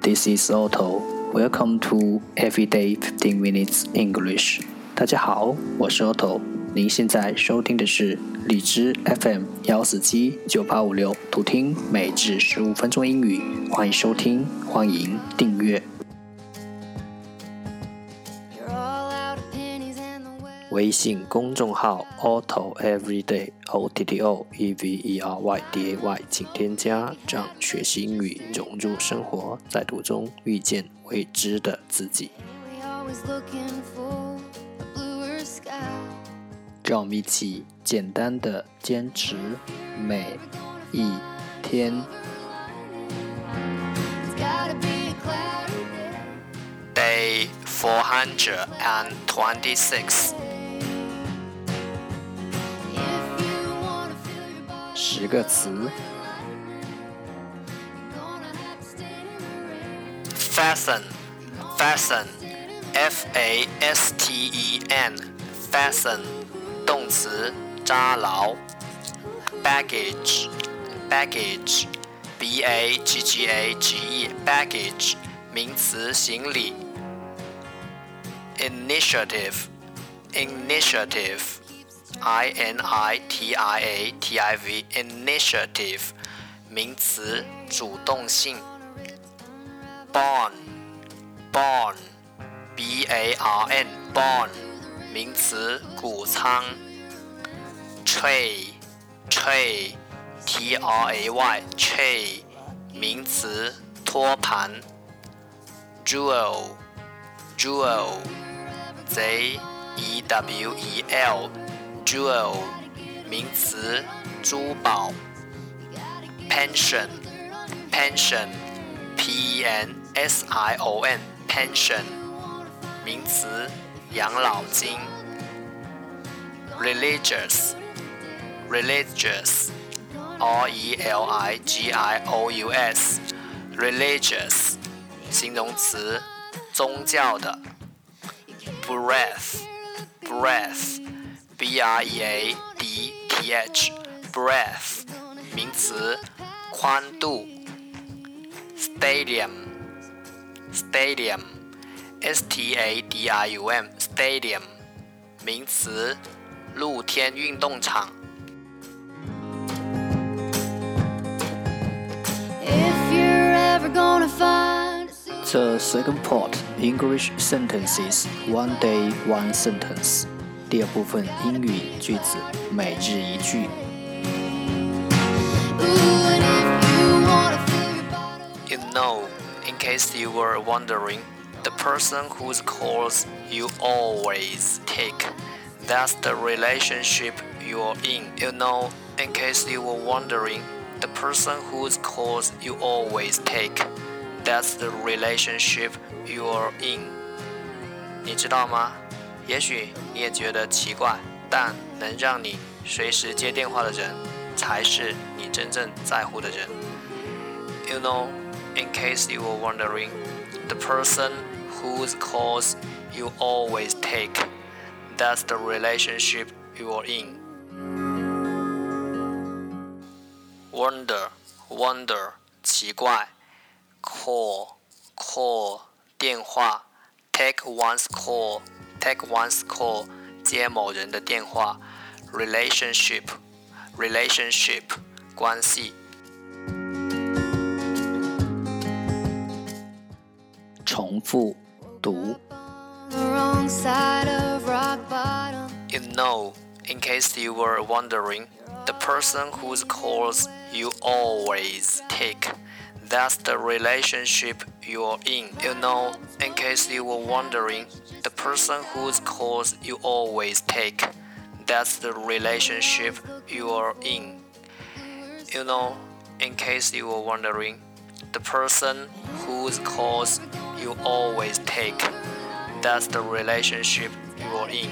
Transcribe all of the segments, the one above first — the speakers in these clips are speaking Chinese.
This is Otto. Welcome to Everyday Fifteen Minutes English. 大家好，我是 Otto。您现在收听的是荔枝 FM 幺四七九八五六，图听每日十五分钟英语。欢迎收听，欢迎订阅。微信公众号 Otto Everyday O T T O E V E R Y D A Y，请添加，让学习英语融入生活，在途中遇见未知的自己。让我们一起简单的坚持每一天。Day four hundred and twenty-six。十个词：fasten，fasten，f a s t e n，fasten，动词，扎牢；baggage，baggage，b a g g a g e，baggage，名词，行李；initiative，initiative。I N I T I A T I V initiative 名词主动性。Barn barn B A R N barn 名词谷仓。Tray tray T R A Y tray 名词托盘。Jewel jewel Z E W E L Jewel，名词，珠宝。Pension，pension，P E N S I O N，pension，名词，养老金。Religious，religious，R E L I G I O U S，religious，形容词，宗教的。Breath，breath。b r e a d t h，breadth，名词，宽度。stadium，stadium，s t a d i u m，stadium，名词，露天运动场。The second part English sentences one day one sentence. 第二部分英语句子每日一句。You know, in case you were wondering, the person whose calls you always take. That's the relationship you're in. You know, in case you were wondering, the person whose calls you always take. That's the relationship you're in. 你知道吗？ 也许你也觉得奇怪，但能让你随时接电话的人，才是你真正在乎的人。You know, in case you were wondering, the person whose calls you always take, that's the relationship you are in. Wonder, wonder, 奇怪。Call, call, 电话。Take one's call. Take one's call，接某人的电话。Relationship，relationship，关系。重复读。You know, in case you were wondering, the person whose calls you always take. That's the relationship you're in. You know, in case you were wondering, the person whose calls you always take. That's the relationship you're in. You know, in case you were wondering, the person whose calls you always take. That's the relationship you're in.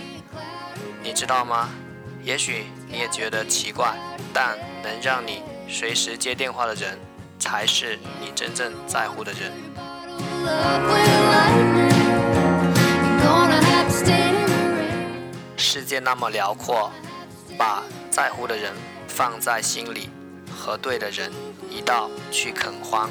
你知道吗？也许你也觉得奇怪，但能让你随时接电话的人。才是你真正在乎的人。 那么辽阔，把在乎的人放在心里，和对的人一道去垦荒。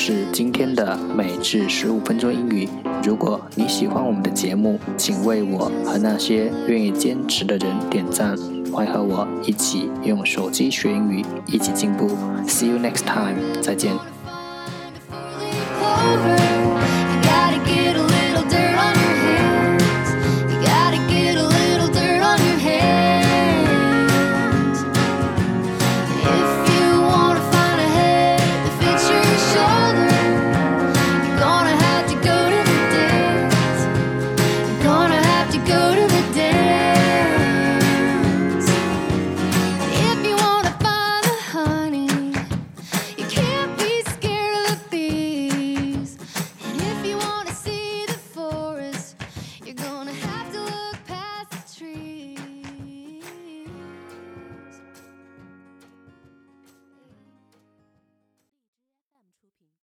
是今天的每至十五分钟英语。如果你喜欢我们的节目，请为我和那些愿意坚持的人点赞。快和我一起用手机学英语，一起进步。See you next time，再见。